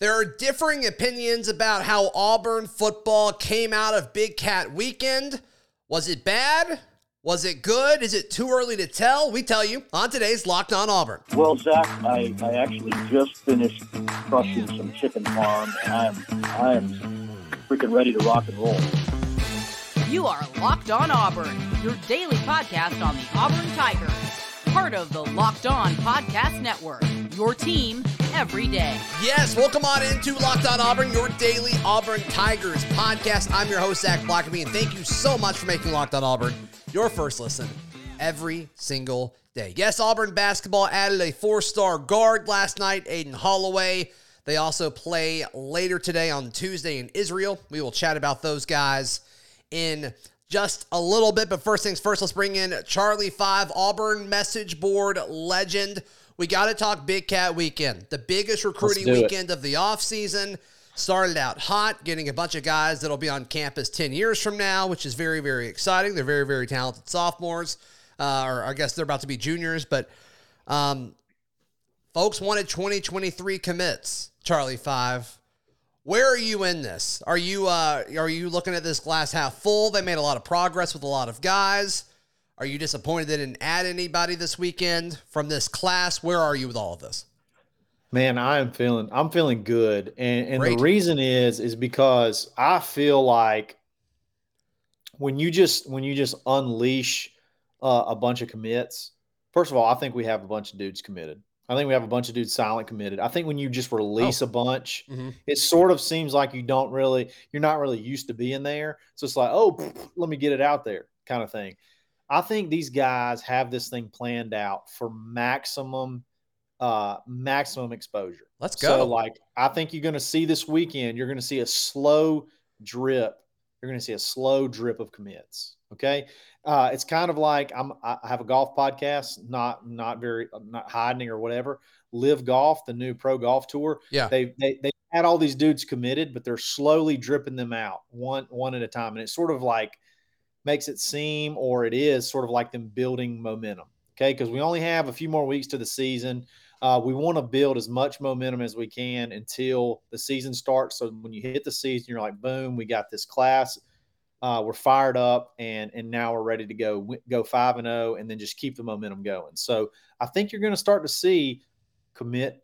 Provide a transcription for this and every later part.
There are differing opinions about how Auburn football came out of Big Cat weekend. Was it bad? Was it good? Is it too early to tell? We tell you on today's Locked On Auburn. Well, Zach, I, I actually just finished crushing some chicken farm, and I'm I'm freaking ready to rock and roll. You are Locked On Auburn, your daily podcast on the Auburn Tigers, part of the Locked On Podcast Network. Your team every day. Yes, welcome on into Locked On Auburn, your daily Auburn Tigers podcast. I'm your host, Zach Blackerby, and thank you so much for making Locked On Auburn your first listen every single day. Yes, Auburn basketball added a four star guard last night, Aden Holloway. They also play later today on Tuesday in Israel. We will chat about those guys in just a little bit. But first things first, let's bring in Charlie Five, Auburn message board legend. We got to talk Big Cat weekend, the biggest recruiting weekend it. of the offseason. Started out hot, getting a bunch of guys that'll be on campus 10 years from now, which is very, very exciting. They're very, very talented sophomores, uh, or I guess they're about to be juniors. But um, folks wanted 2023 commits, Charlie Five. Where are you in this? Are you uh, are you looking at this glass half full? They made a lot of progress with a lot of guys. Are you disappointed they didn't add anybody this weekend from this class? Where are you with all of this? Man, I am feeling I'm feeling good. And and the reason is is because I feel like when you just when you just unleash uh, a bunch of commits, first of all, I think we have a bunch of dudes committed. I think we have a bunch of dudes silent committed. I think when you just release oh. a bunch, mm-hmm. it sort of seems like you don't really, you're not really used to being there. So it's like, oh, let me get it out there kind of thing. I think these guys have this thing planned out for maximum uh maximum exposure. Let's go. So like I think you're going to see this weekend you're going to see a slow drip. You're going to see a slow drip of commits. Okay? Uh it's kind of like I'm I have a golf podcast, not not very not hiding or whatever. LIV Golf, the new pro golf tour. Yeah. They they they had all these dudes committed, but they're slowly dripping them out one one at a time and it's sort of like makes it seem, or it is sort of like them building momentum. Okay, because we only have a few more weeks to the season. Uh, we want to build as much momentum as we can until the season starts. So when you hit the season, you're like, boom, we got this class. Uh, we're fired up, and and now we're ready to go go five and zero, oh, and then just keep the momentum going. So I think you're going to start to see commit,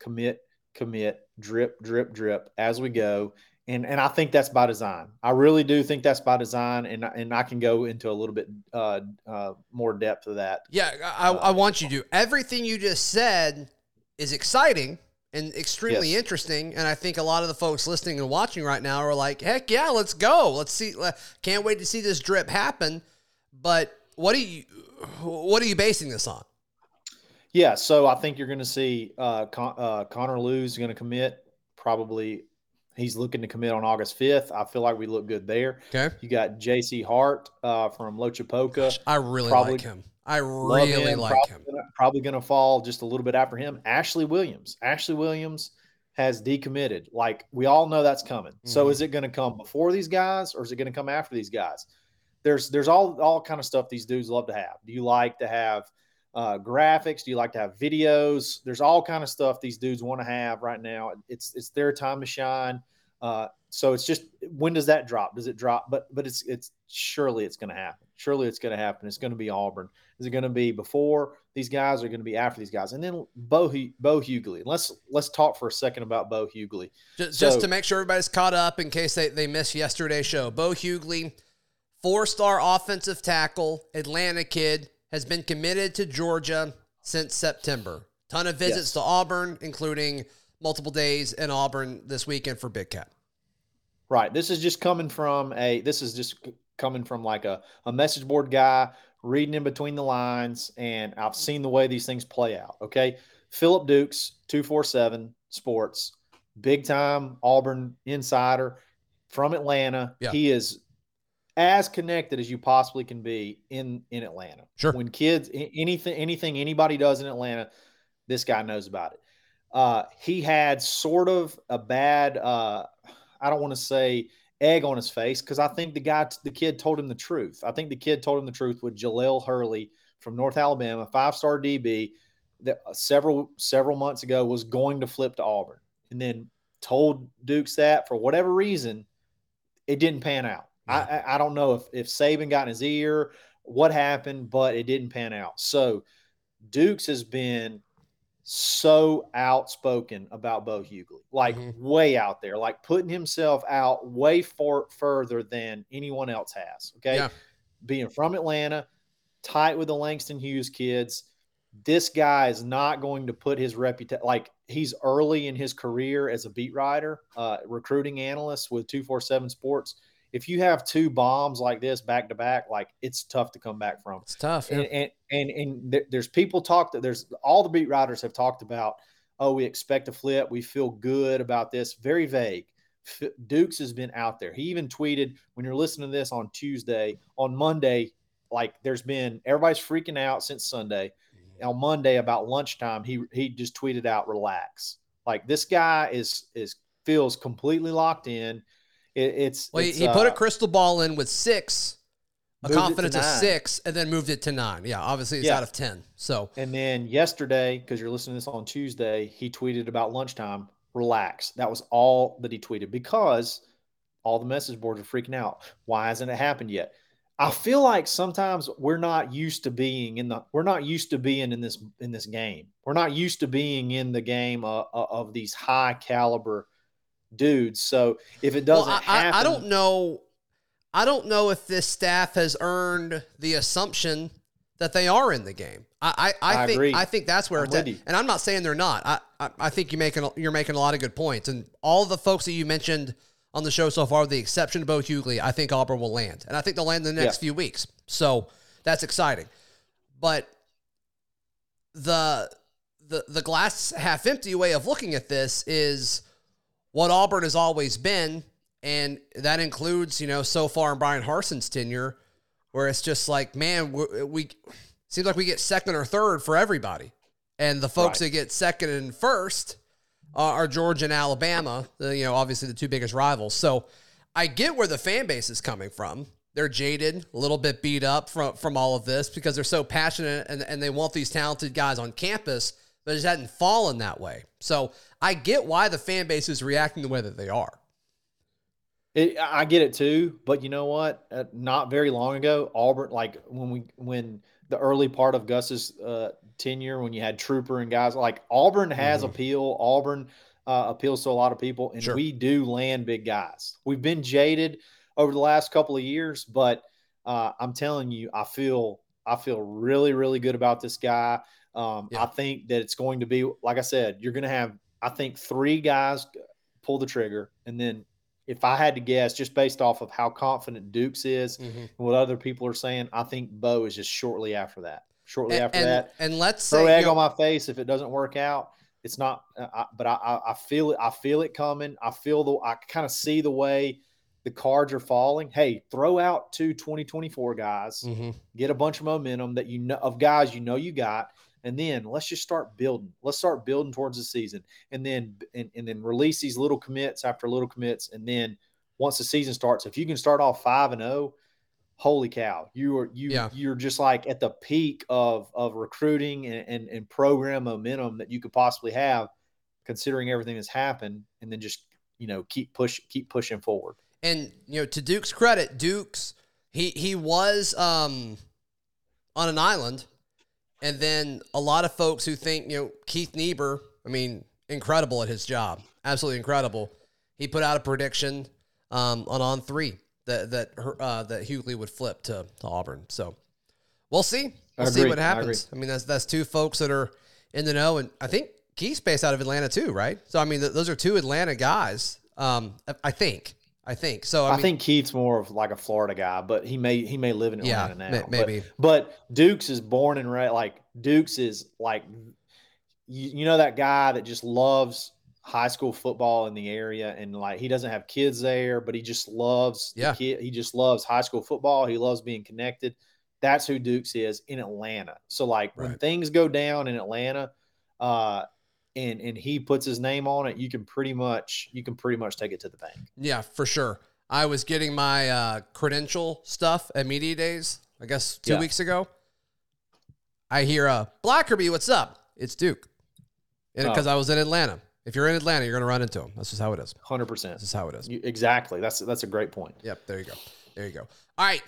commit, commit, drip, drip, drip as we go and and I think that's by design. I really do think that's by design, and and I can go into a little bit uh, uh, more depth of that. Yeah, I, I want you to. Everything you just said is exciting and extremely yes. interesting, and I think a lot of the folks listening and watching right now are like, "Heck yeah, let's go! Let's see! Can't wait to see this drip happen." But what are you what are you basing this on? Yeah, so I think you're going to see uh, Con- uh, Connor Lew's going to commit probably He's looking to commit on August 5th. I feel like we look good there. Okay. You got J.C. Hart uh, from Loachapoka. I really probably, like him. I really him. like probably him. Gonna, probably going to fall just a little bit after him. Ashley Williams. Ashley Williams has decommitted. Like we all know that's coming. Mm-hmm. So is it going to come before these guys or is it going to come after these guys? There's there's all all kind of stuff these dudes love to have. Do you like to have uh, graphics? Do you like to have videos? There's all kind of stuff these dudes want to have right now. It's it's their time to shine. Uh, so it's just when does that drop? Does it drop? But but it's it's surely it's going to happen. Surely it's going to happen. It's going to be Auburn. Is it going to be before these guys? Are going to be after these guys? And then Bo Bo Hughley. Let's let's talk for a second about Bo Hughley. Just, so, just to make sure everybody's caught up in case they they missed yesterday's show. Bo Hughley, four star offensive tackle, Atlanta kid, has been committed to Georgia since September. Ton of visits yes. to Auburn, including multiple days in Auburn this weekend for Big Cat. Right. This is just coming from a. This is just coming from like a a message board guy reading in between the lines, and I've seen the way these things play out. Okay, philip Dukes, two four seven Sports, big time Auburn insider from Atlanta. Yeah. He is as connected as you possibly can be in in Atlanta. Sure. When kids anything anything anybody does in Atlanta, this guy knows about it. Uh, he had sort of a bad, uh, I don't want to say egg on his face because I think the guy, the kid told him the truth. I think the kid told him the truth with Jahlil Hurley from North Alabama, five star DB that uh, several several months ago was going to flip to Auburn, and then told Dukes that for whatever reason, it didn't pan out. I, I, I don't know if if Saban got in his ear, what happened, but it didn't pan out. So Dukes has been so outspoken about Bo Hughley, like Mhm. way out there, like putting himself out way far further than anyone else has. Okay, Yeah. being from Atlanta, tight with the Langston Hughes kids. This guy is not going to put his reputation like he's early in his career as a beat writer, uh, recruiting analyst with 247 Sports. If you have two bombs like this back to back, like it's tough to come back from. It's tough. yeah. and and and, and there's people talk that there's all the beat writers have talked about oh we expect a flip. We feel good about this. Very vague. Dukes has been out there. He even tweeted when you're listening to this on tuesday on monday like there's been everybody's freaking out since sunday. Mm-hmm. On monday about lunchtime he he just tweeted out relax. Like this guy is is feels completely locked in it, it's Well, he, it's, he put a uh, crystal ball in with six, a moved it to confidence of six, and then moved it to nine. Yeah, obviously it's Yeah. out of 10. So, And then yesterday, because you're listening to this on Tuesday, he tweeted about lunchtime. Relax. That was all that he tweeted because all the message boards are freaking out. Why hasn't it happened yet? I feel like sometimes we're not used to being in the we're not used to being in this in this game. We're not used to being in the game uh, uh, of these high caliber dudes. So if it doesn't well, I, happen, I, don't know. I don't know if this staff has earned the assumption that they are in the game. I, I, I think agree. I think that's where I'm it's at. you. And I'm not saying they're not. I, I, I think you're making a- you're making a lot of good points. And all the folks that you mentioned on the show so far, with the exception of Bo Hughley, I think Auburn will land, and I think they'll land in the next Yeah. few weeks. So that's exciting. But the the the glass half empty way of looking at this is what Auburn has always been, and that includes you know so far in Bryan Harsin's tenure, where it's just like man, we, we seems like we get second or third for everybody, and the folks Right. that get second and first are, are Georgia and Alabama, you know obviously the two biggest rivals. So I get where the fan base is coming from. They're jaded, a little bit beat up from from all of this because they're so passionate and, and they want these talented guys on campus, but it just hadn't fallen that way. So I get why the fan base is reacting the way that they are. It, I get it too, but you know what? Uh, not very long ago, Auburn, like when we when the early part of Gus's uh, tenure, when you had Trooper and guys like Auburn has Mhm. appeal. Auburn uh, appeals to a lot of people, and Sure. we do land big guys. We've been jaded over the last couple of years, but uh, I'm telling you, I feel I feel really really good about this guy. Um, Yeah. I think that it's going to be like I said, you're going to have I think three guys pull the trigger, and then if I had to guess, just based off of how confident Dukes is and what other people are saying, I think Bo is just shortly after that. Shortly And, after and, that, and let's throw say egg on my face if it doesn't work out. It's not, uh, I, but I, I, feel it. I feel it coming. I feel the. I kind of see the way the cards are falling. Hey, throw out two 2024 guys, Mhm. get a bunch of momentum that you know of guys you know you got, and then let's just start building. Let's start building towards the season, and then and, and then release these little commits after little commits, and then once the season starts, if you can start off five and zero, holy cow, you are you Yeah. you're just like at the peak of of recruiting and, and and program momentum that you could possibly have, considering everything that's happened, and then just you know keep push keep pushing forward. and you know to Duke's credit, Duke's he he was um on an island, and then a lot of folks who think you know Keith Niebuhr, I mean, incredible at his job, absolutely incredible. He put out a prediction um, on on three that that her- uh, that Hughley would flip to, to Auburn. So we'll see. We'll see what happens. I, mean, that's that's two folks that are in the know, and I think Keith's based out of Atlanta too, right? So I mean, th- those are two Atlanta guys. Um, I- I think. I think so. I, I, mean, think Keith's more of like a Florida guy, but he may he may live in Atlanta may- now. But- maybe. But, Dukes is born and raised like Dukes is like you, you know that guy that just loves high school football in the area and like he doesn't have kids there, but he just loves the Yeah. kid. He just loves high school football. He loves being connected. That's who Dukes is in Atlanta. So like when things go down in Atlanta, uh, and and he puts his name on it, you can pretty much you can pretty much take it to the bank. Yeah, for sure. I was getting my uh, credential stuff at media days. I guess two Yeah. weeks ago. I hear uh, Blackerby, what's up? It's Duke, and Oh. because I was in Atlanta, If you're in Atlanta, you're going to run into them. That's just how it is. Hundred percent. This is how it is. Exactly. That's that's a great point. Yep, there you go. There you go. All right.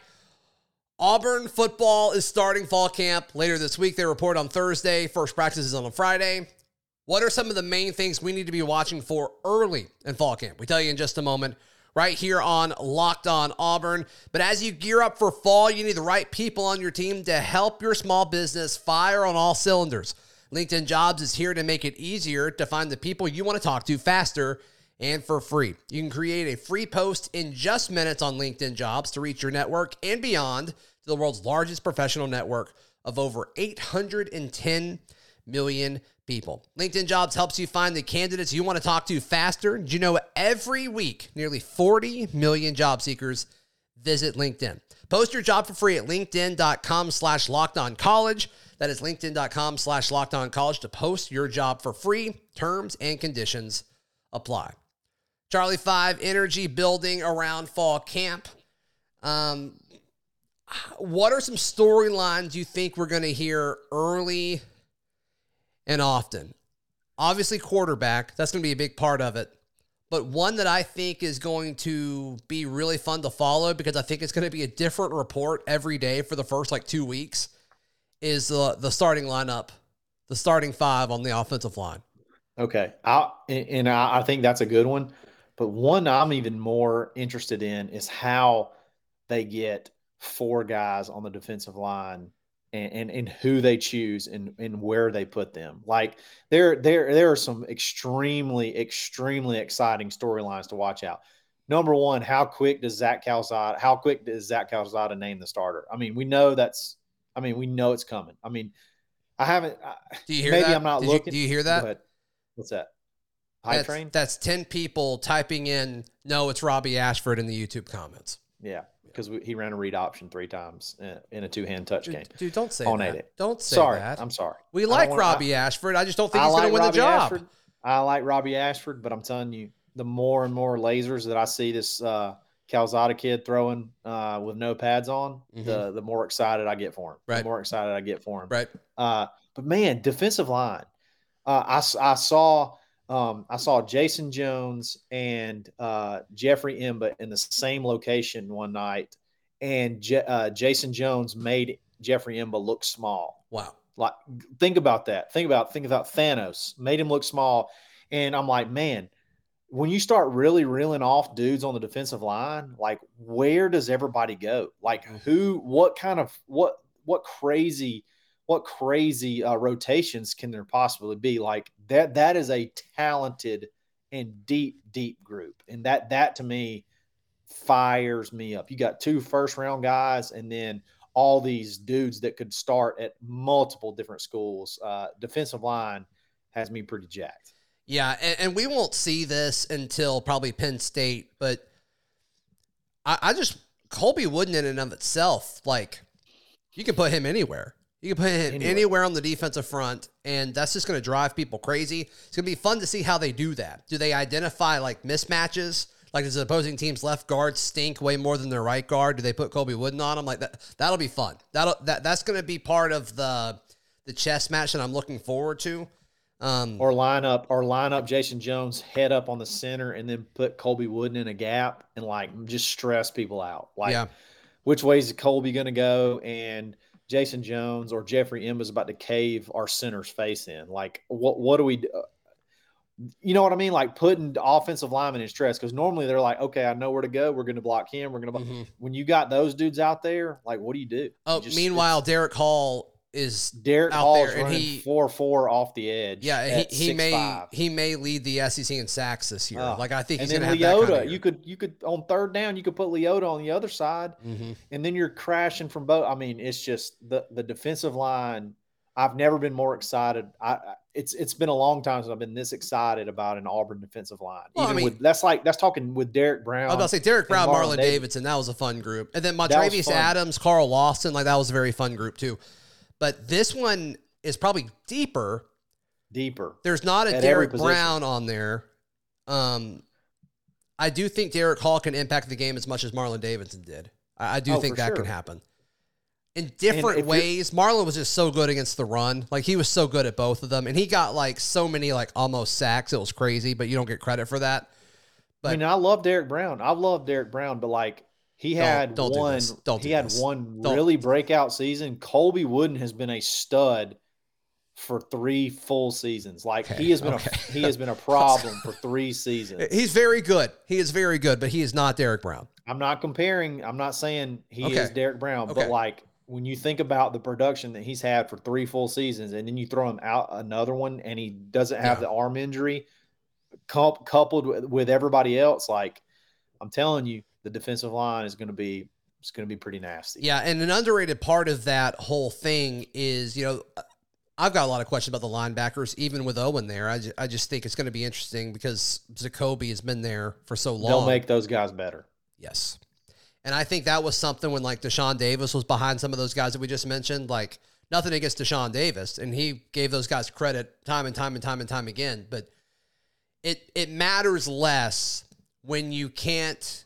Auburn football is starting fall camp later this week. They report on Thursday. First practice is on a Friday. What are some of the main things we need to be watching for early in fall camp? We tell you in just a moment, right here on Locked On Auburn. But as you gear up for fall, you need the right people on your team to help your small business fire on all cylinders. LinkedIn Jobs is here to make it easier to find the people you want to talk to faster and for free. You can create a free post in just minutes on LinkedIn Jobs to reach your network and beyond to the world's largest professional network of over 810 million people. LinkedIn Jobs helps you find the candidates you want to talk to faster. Did you know every week nearly 40 million job seekers visit LinkedIn? Post your job for free at linkedin.com slash locked on college. That is linkedin.com slash locked on college to post your job for free. Terms and conditions apply. Charlie Five energy building around fall camp. Um, what are some storylines you think we're going to hear early and often? Obviously, quarterback, that's going to be a big part of it. But one that I think is going to be really fun to follow because I think it's going to be a different report every day for the first like two weeks is the, the starting lineup, the starting five on the offensive line. Okay. I, and I think that's a good one. But one I'm even more interested in is how they get four guys on the defensive line and, and, and who they choose and, and where they put them. Like there, there, there are some extremely, extremely exciting storylines to watch out. Number one, how quick does Zach Calzada, how quick does Zach Calzada name the starter? I mean, we know that's, I mean, we know it's coming. I mean, I haven't, do you hear maybe that? I'm not Did looking. You, do you hear that? What's that? High that's, train? That's 10 people typing in, no, it's Robbie Ashford in the YouTube comments. Yeah, because he ran a read option three times in, a two hand touch Dude, game. dude, don't say On that. it. Don't say sorry, that. I'm sorry. we like Robbie Ashford. I just don't think I he's like going to win Robbie the job. Ashford. I like Robbie Ashford, but I'm telling you, the more and more lasers that I see this uh, Calzada kid throwing uh, with no pads on, Mhm. the the more excited I get for him. Right. The more excited I get for him. Right. Uh, but man, defensive line. Uh, I, I saw um, I saw Jason Jones and uh, Jeffrey M'Ba in the same location one night, and Je- uh, Jason Jones made Jeffrey M'Ba look small. Wow. Like, think about that. Think about think about Thanos made him look small, and I'm like, man, when you start really reeling off dudes on the defensive line, like where does everybody go? Like who? What kind of what what crazy what crazy uh, rotations can there possibly be? Like that that is a talented and deep deep group, and that that to me fires me up. You got two first round guys, and then all these dudes that could start at multiple different schools. Uh, defensive line has me pretty jacked. Yeah, and, and we won't see this until probably Penn State, but I, I just Colby Wooden in and of itself, like you can put him anywhere. You can put him Anywhere. anywhere, on the defensive front, and that's just going to drive people crazy. It's going to be fun to see how they do that. Do they identify like mismatches? Like does the opposing team's left guard stink way more than their right guard? Do they put Colby Wooden on him? Like that that'll be fun. That'll that that's going to be part of the the chess match that I'm looking forward to. Um, Or line up, or line up Jason Jones head up on the center, and then put Colby Wooden in a gap, and like just stress people out. Like, yeah. which way is Colby going to go? And Jason Jones or Jeffrey M'Ba is about to cave our center's face in. Like, what what do we do? You know what I mean? Like putting offensive linemen in stress because normally they're like, okay, I know where to go. We're going to block him. We're going to. block. Mhm. When you got those dudes out there, like, what do you do? Oh, You just- meanwhile, Derek Hall is Derek out Hall's there, and he- four four off the edge. yeah he, he may 6'5". he may lead the SEC in sacks this year. Oh. like I think and he's going to have that Leota, kind of you could you could on third down, you could put Leota on the other side, hmm and then you're crashing from both. I mean, it's just the the defensive line. I've never been more excited. I it's it's been a long time since I've been this excited about an Auburn defensive line. Well, I Even mean- with that's like that's talking with Derek Brown. I was about to say Derek Brown, Marlon Marlon. Davidson. That was a fun group, and then Montravius. Adams, Carl Lawson. Like that was a very fun group too. But this one is probably deeper. deeper. There's not a At Derek. Brown on there. Um, I do think Derek Hall can impact the game as much as Marlon Davidson did. I, I do Oh, think that can happen. in different ways. Marlon was just so good against the run. Like he was so good at both of them, and he got like so many like almost sacks. It was crazy, but you don't get credit for that. But I mean, I love Derek Brown. I love Derek Brown, but like he Don't- had don't one. this. Don't he do had this. one Don't. really breakout season. Colby Wooden has been a stud for three full seasons. Like Okay, he has been okay. a he has been a problem for three seasons. He's very good. He is very good, but he is not Derek Brown. I'm not comparing. I'm not saying he Okay. is Derek Brown, but like when you think about the production that he's had for three full seasons, and then you throw him out another one, and he doesn't have Yeah. the arm injury, coupled with, with everybody else, like I'm telling you, the defensive line is going to be it's going to be pretty nasty. Yeah, and an underrated part of that whole thing is, you know, I've got a lot of questions about the linebackers, even with Owen there. I, ju- I just think it's going to be interesting because Zakoby has been there for so long. They'll make those guys better. Yes. And I think that was something when like Deshaun Davis was behind some of those guys that we just mentioned. Like nothing against Deshaun Davis, and he gave those guys credit time and time and time and time again. But it it matters less when you can't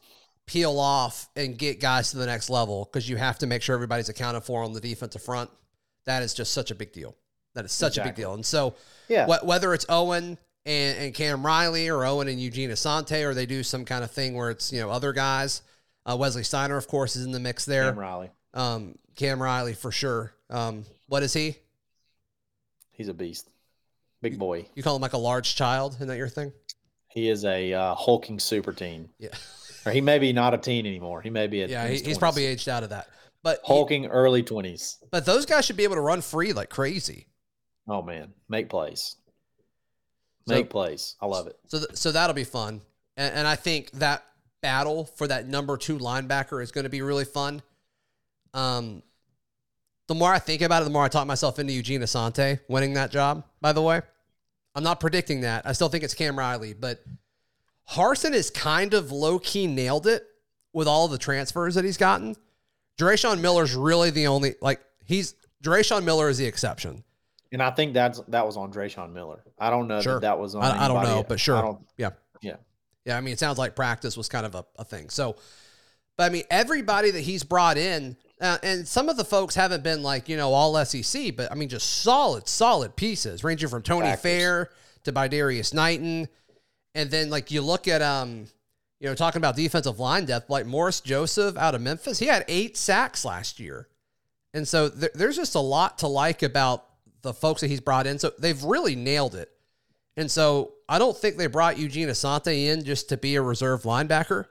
peel off and get guys to the next level because you have to make sure everybody's accounted for on the defensive front. That is just such a big deal. That is such a big deal. And so Yeah. Wh- whether it's Owen and, and Cam Riley or Owen and Eugene Asante, or they do some kind of thing where it's, you know, other guys. Uh, Wesley Steiner, of course, is in the mix there. Cam Riley, Um, Cam Riley for sure. Um, what is he? he's a beast, big boy. You call him like a large child? Isn't that your thing? He is a uh, hulking super teen, Yeah. or he may be not a teen anymore. He may be a Yeah, he, he's probably aged out of that. But hulking early twenties. but those guys should be able to run free like crazy. Oh man, make plays. So- Make plays. I love it. So th- so that'll be fun. And, and I think that battle for that number two linebacker is going to be really fun. Um, the more I think about it, the more I talk myself into Eugene Asante winning that job. By the way, I'm not predicting that. I still think it's Cam Riley, but Harsin has kind of low key nailed it with all the transfers that he's gotten. Drayshawn Miller's really the only like he's Drayshawn Miller is the exception. And I think that's that was on Drayshawn Miller. I don't know Sure. that that was on. I, I don't know, but sure. Yeah. Yeah. Yeah. I mean, it sounds like practice was kind of a, a thing. So, but I mean, everybody that he's brought in, uh, and some of the folks haven't been like, you know, all SEC, but I mean, just solid, solid pieces, ranging from Tony Factors. Fair to Bydarrius Knighten. And then, like, you look at, um, you know, talking about defensive line depth, like Morris Joseph out of Memphis, he had eight sacks last year. And so there, there's just a lot to like about the folks that he's brought in. So they've really nailed it. And so I don't think they brought Eugene Asante in just to be a reserve linebacker.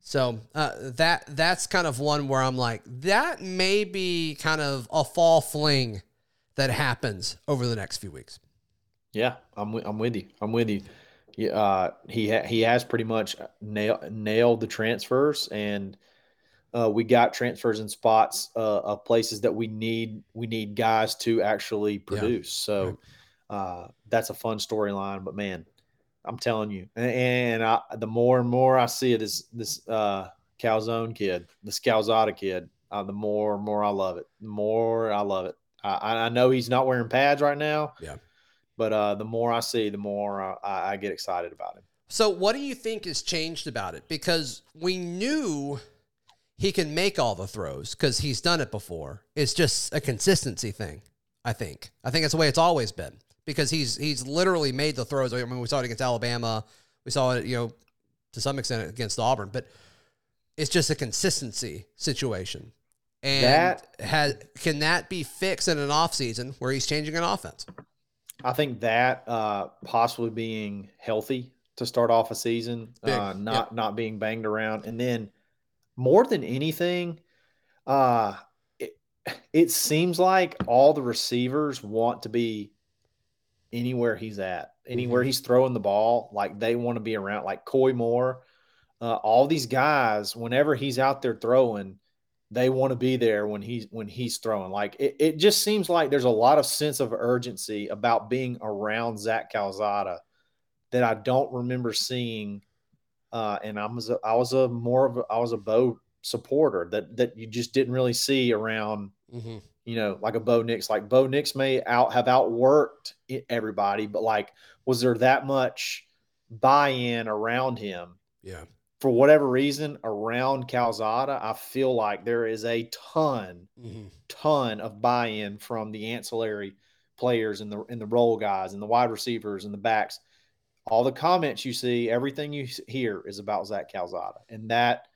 So uh, that that's kind of one where I'm like, that may be kind of a fall fling that happens over the next few weeks. Yeah, I'm I'm with you. I'm with you. Yeah, uh, he ha- he has pretty much nail- nailed the transfers, and uh, we got transfers in spots uh, of places that we need we need guys to actually produce. So uh, that's a fun storyline. But man, I'm telling you, and, and I, the more and more I see it, is this uh, Calzone kid, the Scalzada kid, uh, the more and more I love it. The more I love it. I, I know he's not wearing pads right now. Yeah. But uh, the more I see, the more uh, I, I get excited about him. So what do you think has changed about it? Because we knew he can make all the throws because he's done it before. It's just a consistency thing. I think. I think that's the way it's always been because he's he's literally made the throws. I mean, we saw it against Alabama. We saw it, you know, to some extent against Auburn, but it's just a consistency situation. And That- has can that be fixed in an offseason where he's changing an offense? I think that uh, possibly being healthy to start off a season, uh, not not being banged around, and then more than anything, uh, it, it seems like all the receivers want to be anywhere he's at, anywhere he's throwing the ball. Like they want to be around, like Koy Moore. Uh, all these guys, whenever he's out there throwing, they want to be there when he's when he's throwing. Like it, it just seems like there's a lot of sense of urgency about being around Zach Calzada that I don't remember seeing. Uh, and I was a, I was a more of a, I was a Bo supporter that that you just didn't really see around. Mm-hmm. You know, like a Bo Nix. Like Bo Nix may out have outworked everybody, but like, was there that much buy-in around him? Yeah. For whatever reason, around Calzada, I feel like there is a ton, Mhm. ton of buy-in from the ancillary players and the and the role guys and the wide receivers and the backs. All the comments you see, everything you hear is about Zach Calzada, and that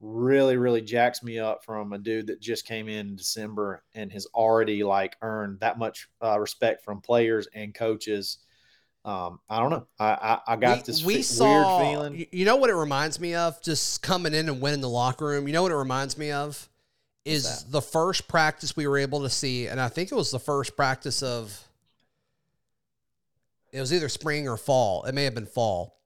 really, really jacks me up from a dude that just came in, in December and has already like earned that much uh, respect from players and coaches. Um, I don't know. I I, I got we, this we fe- saw, weird feeling. You know what it reminds me of? Just coming in and winning the locker room. You know what it reminds me of? Is the first practice we were able to see, and I think it was the first practice of. It was either spring or fall. It may have been fall.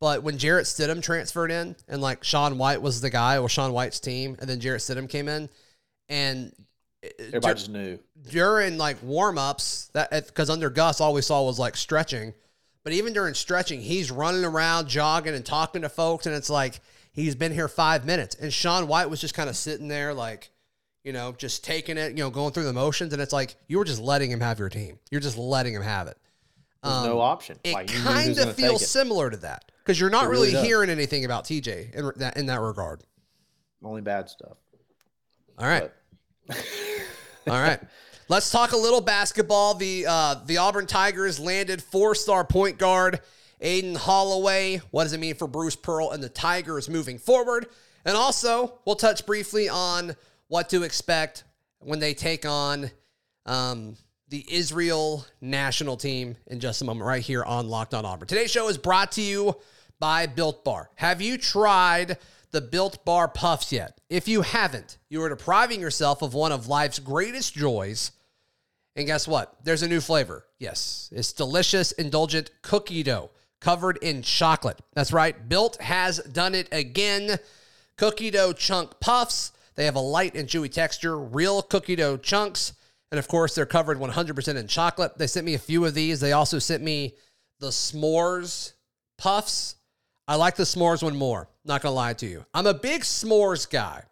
But when Jarrett Stidham transferred in, and like Sean White was the guy, or Sean White's team, and then Jarrett Stidham came in, and Everybody just knew. during like warm ups that because under Gus all we saw was like stretching, but even during stretching he's running around jogging and talking to folks and it's like he's been here five minutes and Sean White was just kind of sitting there like you know just taking it you know going through the motions and it's like you were just letting him have your team you're just letting him have it. Um, no option. It Like, kind of feels similar to that because you're not really, really does. hearing anything about TJ in that in that regard. only bad stuff. All right. But- All right. Let's talk a little basketball. The uh, the Auburn Tigers landed four star point guard Aden Holloway. What does it mean for Bruce Pearl and the Tigers moving forward? And also, we'll touch briefly on what to expect when they take on um, the Israel national team in just a moment, right here on Locked On Auburn. Today's show is brought to you by Built Bar. Have you tried the Built Bar Puffs yet? If you haven't, you are depriving yourself of one of life's greatest joys. And guess what? There's a new flavor. Yes, it's delicious, indulgent cookie dough covered in chocolate. That's right. Built has done it again. Cookie dough chunk puffs. They have a light and chewy texture, real cookie dough chunks. And of course, they're covered 100% in chocolate. They sent me a few of these. They also sent me the s'mores puffs. I like the s'mores one more. Not to lie to you. I'm a big s'mores guy.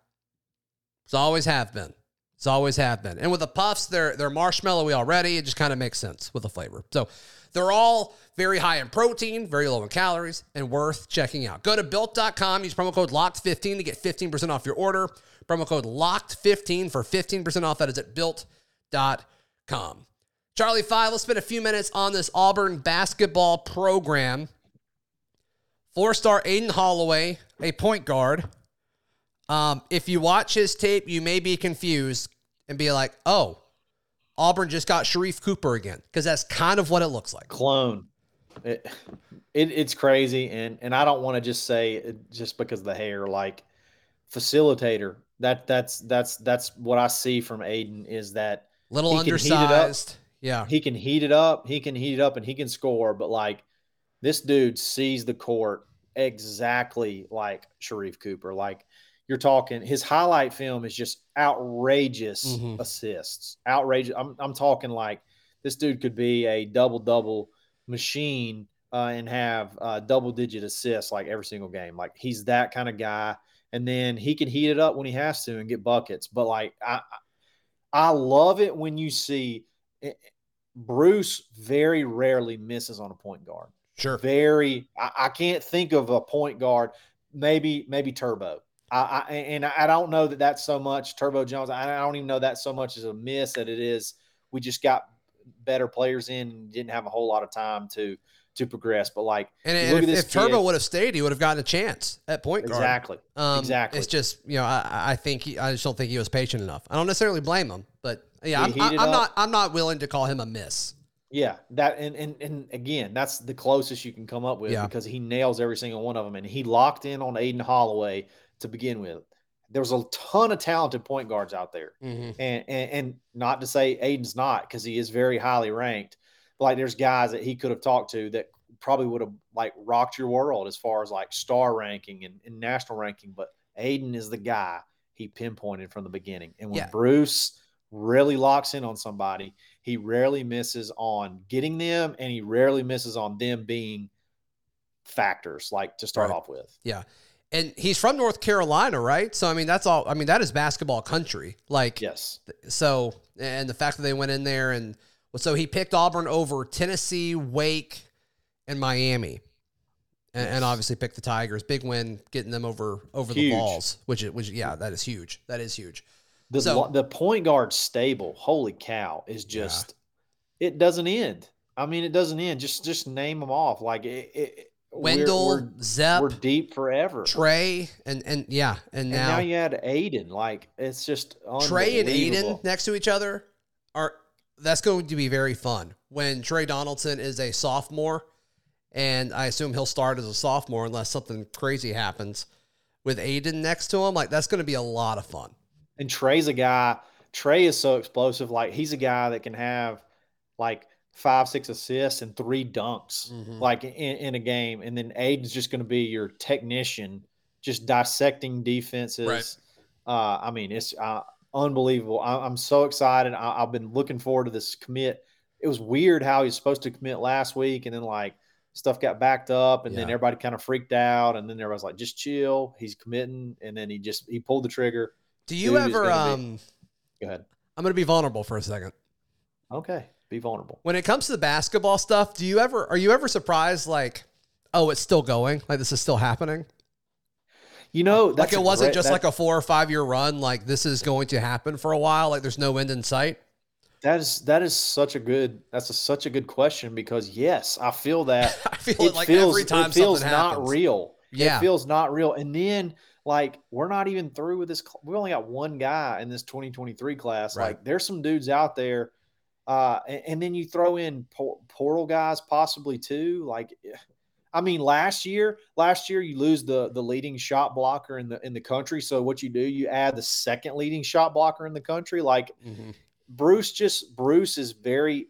It's always have been. It's always have been. And with the puffs, they're they're marshmallowy already. It just kind of makes sense with the flavor. So they're all very high in protein, very low in calories, and worth checking out. Go to built.com, use promo code LOCKED15 to get 15% off your order. Promo code LOCKED15 for 15% off. That is at built.com. Charlie Five, let's spend a few minutes on this Auburn basketball program. Four star Aden Holloway, a point guard. Um, if you watch his tape, you may be confused and be like, oh, Auburn just got Sharife Cooper again, because that's kind of what it looks like. clone. It, it it's crazy, and and I don't want to just say it just because of the hair, like facilitator. That that's that's that's what I see from Aden is that Little He can heat it up. undersized. Yeah. he can heat it up, he can heat it up, and he can score. But like this dude sees the court exactly like Sharife Cooper. Like you're talking, his highlight film is just outrageous Mhm. assists. Outrageous. I'm I'm talking like this dude could be a double double machine uh, and have uh, double digit assists like every single game. Like he's that kind of guy. And then he can heat it up when he has to and get buckets. But like I, I love it when you see eh, Bruce very rarely misses on a point guard. Sure. Very, I, I can't think of a point guard. Maybe maybe Turbo. I, I and I don't know that that's so much Turbo Jones. I, I don't even know that so much as a miss that it is. We just got better players in and didn't have a whole lot of time to to progress. But like And, and if, at this if Turbo would have stayed, he would have gotten a chance at point guard. exactly, Um, exactly. It's just you know I, I think he, I just don't think he was patient enough. I don't necessarily blame him, but yeah, I'm, He I, heated I'm not I'm not willing to call him a miss. Yeah, that and and and again, that's the closest you can come up with Yeah. because he nails every single one of them, and he locked in on Aden Holloway to begin with. There's a ton of talented point guards out there, Mhm. and and, and not to say Aden's not because he is very highly ranked. But like, there's guys that he could have talked to that probably would have like rocked your world as far as like star ranking and, and national ranking. But Aden is the guy he pinpointed from the beginning, and when Yeah. Bruce really locks in on somebody, he rarely misses on getting them, and he rarely misses on them being factors like to start Right. off with. Yeah. And he's from North Carolina, right? So I mean, that's all. I mean, that is basketball country. Like, Yes, so and the fact that they went in there and so he picked Auburn over Tennessee, Wake, and Miami. and, and obviously pick the Tigers. Big win, getting them over over the balls, which is which yeah, that is huge. That is huge. The So- the point guard stable, holy cow, is just it doesn't end. I mean, it doesn't end. Just just name them off. Like it, it, we're- Wendell, we're, Zep, we're deep forever. Tre, and and yeah, and and now, now, you had Aden. Like it's just Tre and Aden next to each other are that's going to be very fun. When Tre Donaldson is a sophomore, and I assume he'll start as a sophomore unless something crazy happens with Aden next to him. Like that's going to be a lot of fun. And Tre's a guy. Tre is so explosive. Like he's a guy that can have like five, six assists and three dunks, Mhm. like in, in a game. And then Aden's just going to be your technician, just dissecting defenses. Right. Uh, I mean, it's uh, unbelievable. I, I'm so excited. I, I've been looking forward to this commit. It was weird how he was supposed to commit last week, and then like stuff got backed up, and then everybody kind of freaked out, and then everybody's like, "Just chill." He's committing, and then he just he pulled the trigger. Do you Dude ever? Um, be- Go ahead. I'm going to be vulnerable for a second. Okay, be vulnerable. When it comes to the basketball stuff, do you ever? Are you ever surprised? Like, oh, it's still going. Like this is still happening. You know, like it wasn't great- just like a four or five year run. Like this is going to happen for a while. Like there's no end in sight. that is that is such a good that's a, such a good question because yes, I feel that I feel it it like feels every time it feels something not happens. real. Yeah. It feels not real. And then like we're not even through with this. cl- We only got one guy in this 2023 class. Right. Like there's some dudes out there. Uh, and, and then you throw in por- portal guys possibly too. Like, I mean, last year, last year you lose the the leading shot blocker in the in the country. So what you do, you add the second leading shot blocker in the country. Like Mhm. Bruce just Bruce is very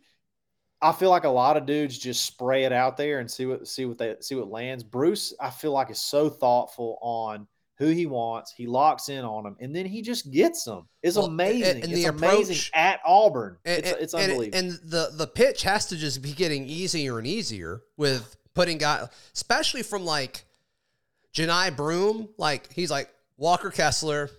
I feel like a lot of dudes just spray it out there and see what see what they see what lands. Bruce, I feel like is so thoughtful on who he wants. He locks in on them, and then he just gets them. It's Well, amazing. and it's the amazing approach- at Auburn. And, it's it's unbelievable. And, the the pitch has to just be getting easier and easier with putting guys, especially from like Johni Broome. Like he's like Walker Kessler.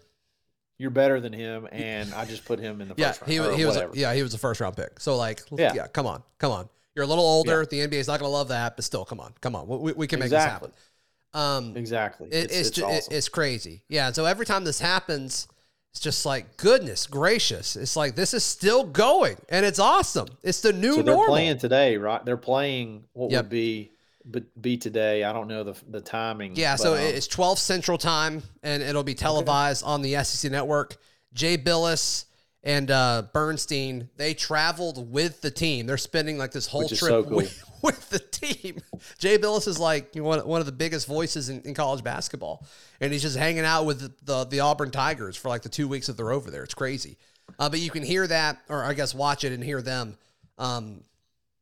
You're better than him, and I just put him in the Yeah, first round. he, he was a, yeah he was a first round pick. So like yeah, Yeah. come on, come on. You're a little older. The NBA's not going to love that, but still, come on, come on. We, we can make Exactly. this happen. Um, exactly. It, it's ju- it- awesome. it's crazy. Yeah. So every time this happens, it's just like goodness gracious. It's like this is still going, and it's awesome. It's the new so they're normal. playing today, right? They're playing what Yep. would be but be today. I don't know the the timing. yeah. but, So um, it's 12 Central Time, and it'll be televised on the SEC Network. Jay Bilas and uh, Bernstein they traveled with the team. They're spending like this whole trip so cool. with, with the team. Jay Bilas is like you know, one, one of the biggest voices in, in college basketball, and he's just hanging out with the, the the Auburn Tigers for like the two weeks that they're over there. It's crazy. Uh, but you can hear that, or I guess watch it and hear them. Um,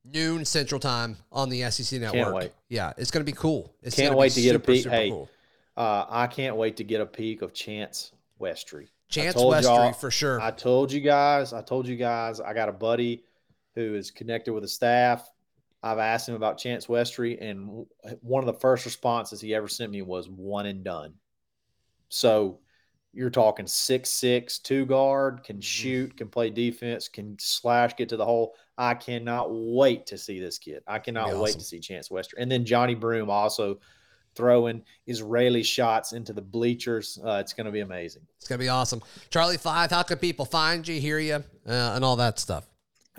noon Central Time on the SEC Network. wait. Yeah, it's gonna be cool. It's Can't wait to get a super, peek. Hey, cool. Uh, I can't wait to get a peek of Chance Westry. Chance Westry for sure. I told you guys. I told you guys. I got a buddy who is connected with the staff. I've asked him about Chance Westry, and one of the first responses he ever sent me was one and done. So you're talking six six two guard, can shoot, can play defense, can slash, get to the hole. I cannot wait to see this kid. I cannot wait to see Chance Westry, and then Johni Broome also throwing Israeli shots into the bleachers. Uh, it's going to be amazing. It's gonna be awesome. Charlie Five, how can people find you, hear you, uh, and all that stuff?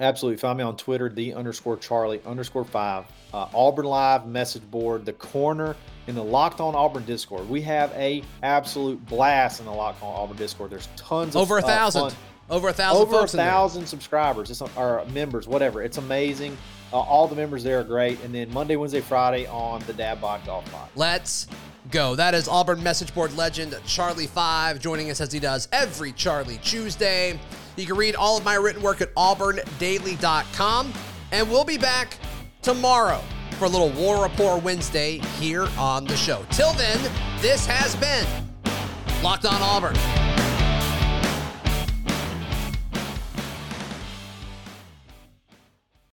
Absolutely. Find me on Twitter, the underscore Charlie underscore five. Uh, Auburn Live message board, the corner in the Locked On Auburn Discord. We have a absolute blast in the Locked On Auburn Discord. There's tons of Over a uh, thousand. fun- Over a thousand over a thousand subscribers. It's or members, whatever. It's amazing. Uh, all the members there are great. And then Monday, Wednesday, Friday on the Dad Bod Golf Pod. Let's go. That is Auburn message board legend Charlie Five joining us as he does every Charlie Tuesday. You can read all of my written work at auburndaily.com. And we'll be back tomorrow for a little War Rapport Wednesday here on the show. Till then, this has been Locked on Auburn.